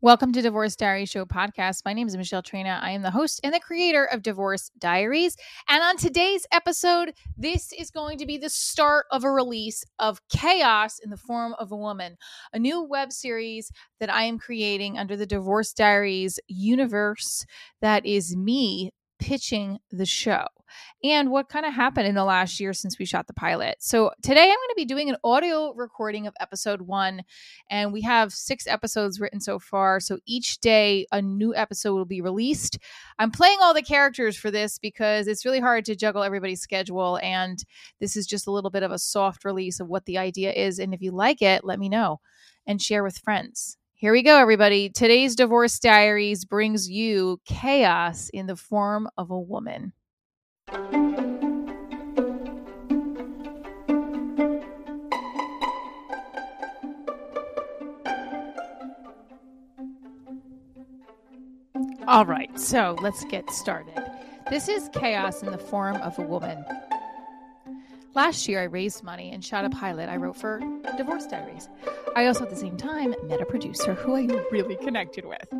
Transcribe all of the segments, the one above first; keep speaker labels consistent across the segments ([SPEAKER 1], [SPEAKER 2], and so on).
[SPEAKER 1] Welcome to Divorce Diary Show podcast. My name is Michelle Trina. I am the host and the creator of Divorce Diaries. And on today's episode, this is going to be the start of a release of Chaos in the Form of a Woman, a new web series that I am creating under the Divorce Diaries universe that is me pitching the show and what kind of happened in the last year since we shot the pilot. So today I'm going to be doing an audio recording of episode one, and we have six episodes written so far. So each day a new episode will be released. I'm playing all the characters for this because it's really hard to juggle everybody's schedule, and this is just a little bit of a soft release of what the idea is. And if you like it, let me know and share with friends. Here we go, everybody. Today's Divorce Diaries brings you chaos in the form of a woman. All right, so let's get started. This is chaos in the form of a woman. Last year, I raised money and shot a pilot I wrote for Divorce Diaries. I also, at the same time, met a producer who I really connected with,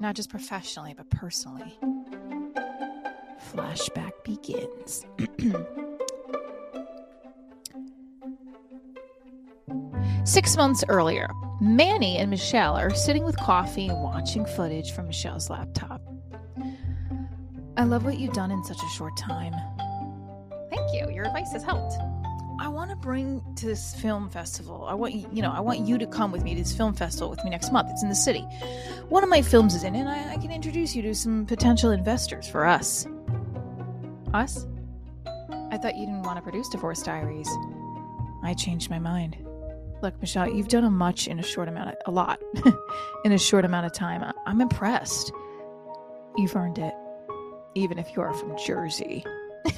[SPEAKER 1] not just professionally, but personally. Flashback begins. Six months earlier, Manny and Michelle are sitting with coffee and watching footage from Michelle's laptop. I love what you've done in such a short time. Thank you. Your advice has helped. I want to bring to this film festival. I want you, you know, I want you to come with me to this film festival with me next month. It's in the city. One of my films is in it, and I, I can introduce you to some potential investors for us. Us? I thought you didn't want to produce Divorce Diaries. I changed my mind. Look, Michelle, you've done a much in a short amount of, a lot in a short amount of time. I'm impressed. You've earned it, even if you are from Jersey. this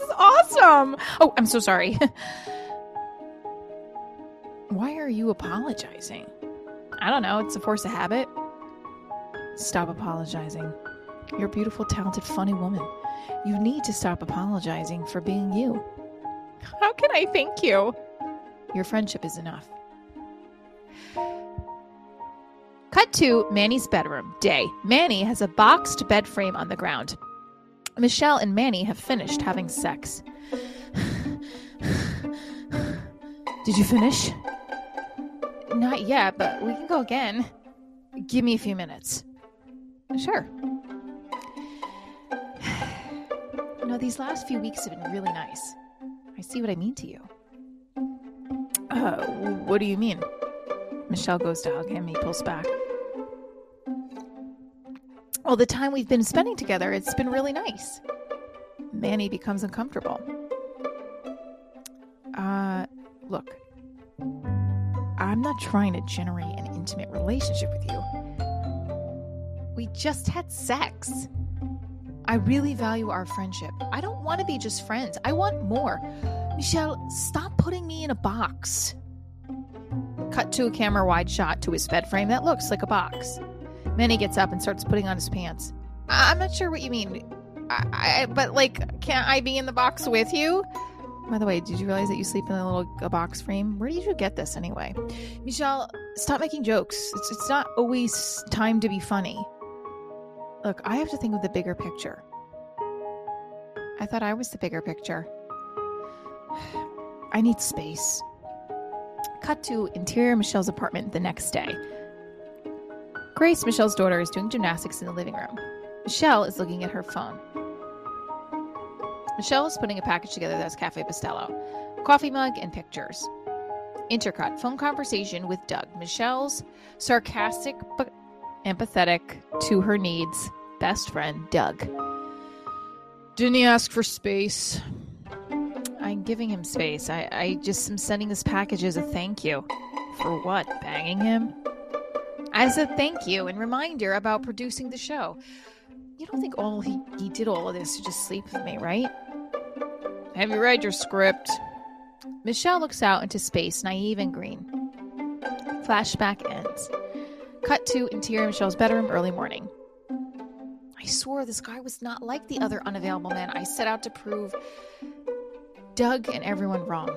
[SPEAKER 1] is awesome. Oh, I'm so sorry. Why are you apologizing? I don't know. It's a force of habit. Stop apologizing. You're a beautiful, talented, funny woman. You need to stop apologizing for being you. How can I thank you? Your friendship is enough. Cut to Manny's bedroom. Day. Manny has a boxed bed frame on the ground. Michelle and Manny have finished having sex. Did you finish? Not yet, but we can go again. Give me a few minutes. Sure. These last few weeks have been really nice. I see what I mean to you. Uh, what do you mean? Michelle goes to hug him. He pulls back. Well, the time we've been spending together, it's been really nice. Manny becomes uncomfortable. Uh, look, I'm not trying to generate an intimate relationship with you. We just had sex. I really value our friendship. I don't want to be just friends. I want more. Michelle, stop putting me in a box. Cut to a camera wide shot to his bed frame that looks like a box. Manny gets up and starts putting on his pants. I'm not sure what you mean. I, I, but like, can't I be in the box with you? By the way, did you realize that you sleep in a little a box frame? Where did you get this anyway? Michelle, stop making jokes. It's, it's not always time to be funny. Look, I have to think of the bigger picture. I thought I was the bigger picture. I need space. Cut to interior Michelle's apartment the next day. Grace, Michelle's daughter, is doing gymnastics in the living room. Michelle is looking at her phone. Michelle is putting a package together that's Cafe Bustelo, coffee mug, and pictures. Intercut phone conversation with Doug. Michelle's sarcastic but empathetic to her needs best friend, Doug. Didn't he ask for space? I'm giving him space. I, I just am sending this package as a thank you. For what? Banging him? As a thank you and reminder about producing the show. You don't think all he, he did all of this to just sleep with me, right? Have you read your script? Michelle looks out into space, naive and green. Flashback ends. Cut to interior Michelle's bedroom, early morning. I swore this guy was not like the other unavailable men I set out to prove Doug and everyone wrong.